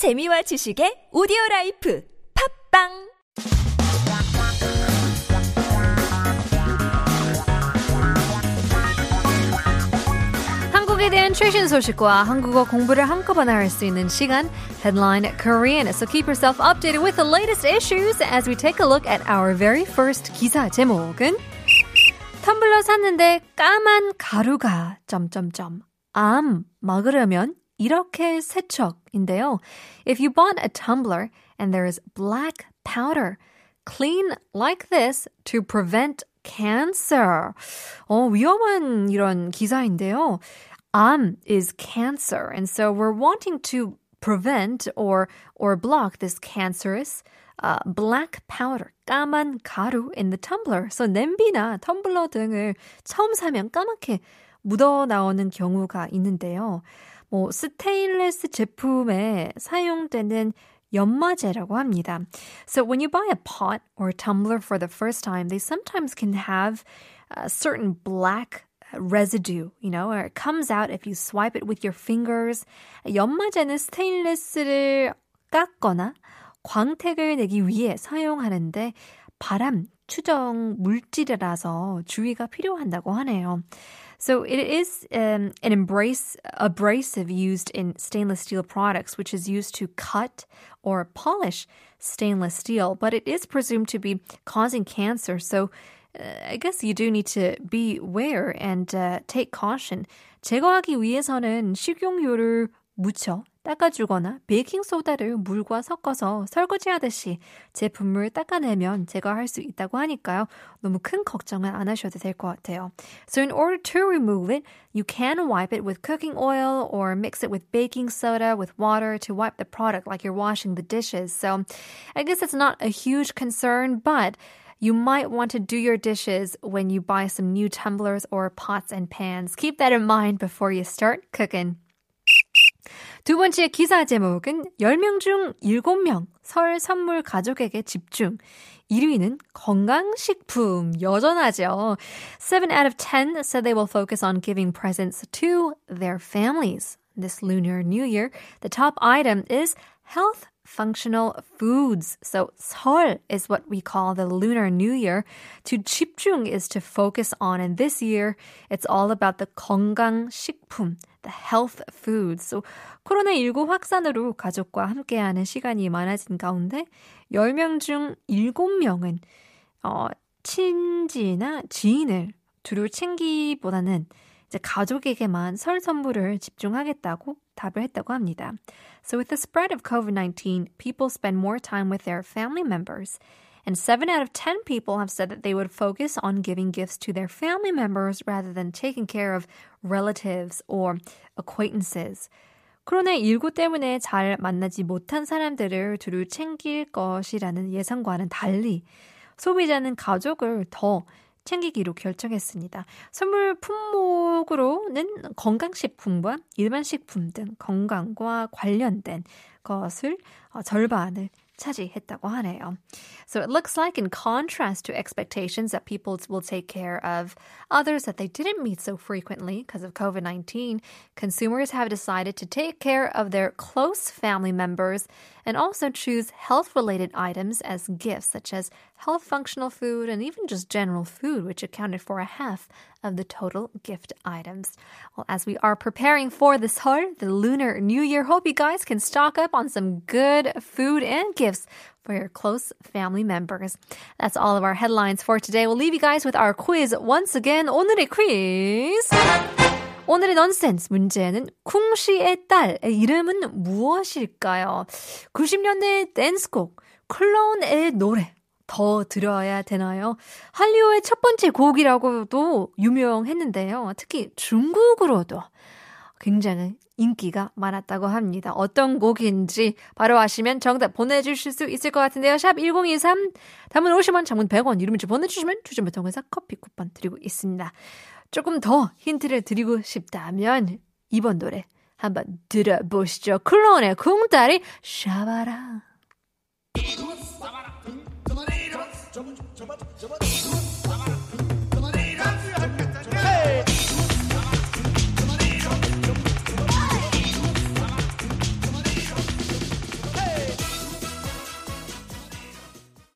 재미와 지식의 오디오 라이프 팟빵 한국에 대한 최신 소식과 한국어 공부를 한꺼번에 할 수 있는 시간 Headline Korean. So keep yourself updated with the latest issues as we take a look at our very first 기사 제목은 텀블러 샀는데 까만 가루가 점점점 암 막으려면 이렇게 세척인데요. If you bought a tumbler and there is black powder, clean like this to prevent cancer. 어, 위험한 이런 기사인데요. 암 is cancer. And so we're wanting to prevent or, or block this cancerous uh, black powder, 까만 가루 in the tumbler. So 냄비나 텀블러 등을 처음 사면 까맣게 묻어 나오는 경우가 있는데요. 뭐 스테인리스 제품에 사용되는 연마제라고 합니다. So when you buy a pot or tumbler for the first time, they sometimes can have a certain black residue, you know, or it comes out if you swipe it with your fingers. 연마제는 스테인리스를 깎거나 광택을 내기 위해 사용하는데 바람 추정 물질이라서 주의가 필요한다고 하네요. So it is um, an embrace abrasive used in stainless steel products, which is used to cut or polish stainless steel, but it is presumed to be causing cancer. So uh, I guess you do need to be aware and uh, take caution. 제거하기 위해서는 식용유를 묻혀 닦아주거나 베이킹 소다를 물과 섞어서 설거지하듯이 제품을 닦아내면 제거할 수 있다고 하니까요. 너무 큰 걱정은 안 하셔도 될 것 같아요. So in order to remove it, you can wipe it with cooking oil or mix it with baking soda with water to wipe the product like you're washing the dishes. So I guess it's not a huge concern, but you might want to do your dishes when you buy some new tumblers or pots and pans. Keep that in mind before you start cooking. 두 번째 기사 제목은 10명 중 7명 설 선물 가족에게 집중. 1위는 건강식품. 여전하죠. 7 out of 10 said they will focus on giving presents to their families. This Lunar New Year, the top item is health functional foods. So 설 is what we call the Lunar New Year. To 집중 is to focus on. And this year, it's all about the 건강 식품, the health foods. So 코로나19 확산으로 가족과 함께하는 시간이 많아진 가운데 10명 중 7명은 어, 친지나 지인을 두루 챙기보다는 이제 가족에게만 설 선물을 집중하겠다고 답을 했다고 합니다. So with the spread of COVID-19, people spend more time with their family members. And 7 out of 10 people have said that they would focus on giving gifts to their family members rather than taking care of relatives or acquaintances. 코로나19 때문에 잘 만나지 못한 사람들을 두루 챙길 것이라는 예상과는 달리 소비자는 가족을 더 챙기기로 결정했습니다. 선물 품목으로는 건강식품과 일반식품 등 건강과 관련된 것을 절반을 차지했다고 하네요. So it looks like in contrast to expectations that people will take care of others that they didn't meet so frequently because of COVID-19, consumers have decided to take care of their close family members and also choose health-related items as gifts such as health functional food and even just general food which accounted for a half of the total gift items. Well, as we are preparing for this Seoul, the Lunar New Year, hope you guys can stock up on some good food and gifts for your close family members. That's all of our headlines for today. We'll leave you guys with our quiz once again. 오늘의 quiz. 오늘의 넌센스 문제는 쿵시의 딸의 이름은 무엇일까요? 90년대 댄스곡 클로운의 노래 더 들어야 되나요? 한류의 첫 번째 곡이라고도 유명했는데요. 특히 중국으로도 굉장히 인기가 많았다고 합니다. 어떤 곡인지 바로 아시면 정답 보내주실 수 있을 것 같은데요. 샵 1023, 담은 50원, 장문 100원, 이름을 보내주시면 추첨을 통해서 커피 쿠폰 드리고 있습니다. 조금 더 힌트를 드리고 싶다면 이번 노래 한번 들어보시죠. 클론의 쿵따리 샤바라. 잡아라. Cepat, cepat.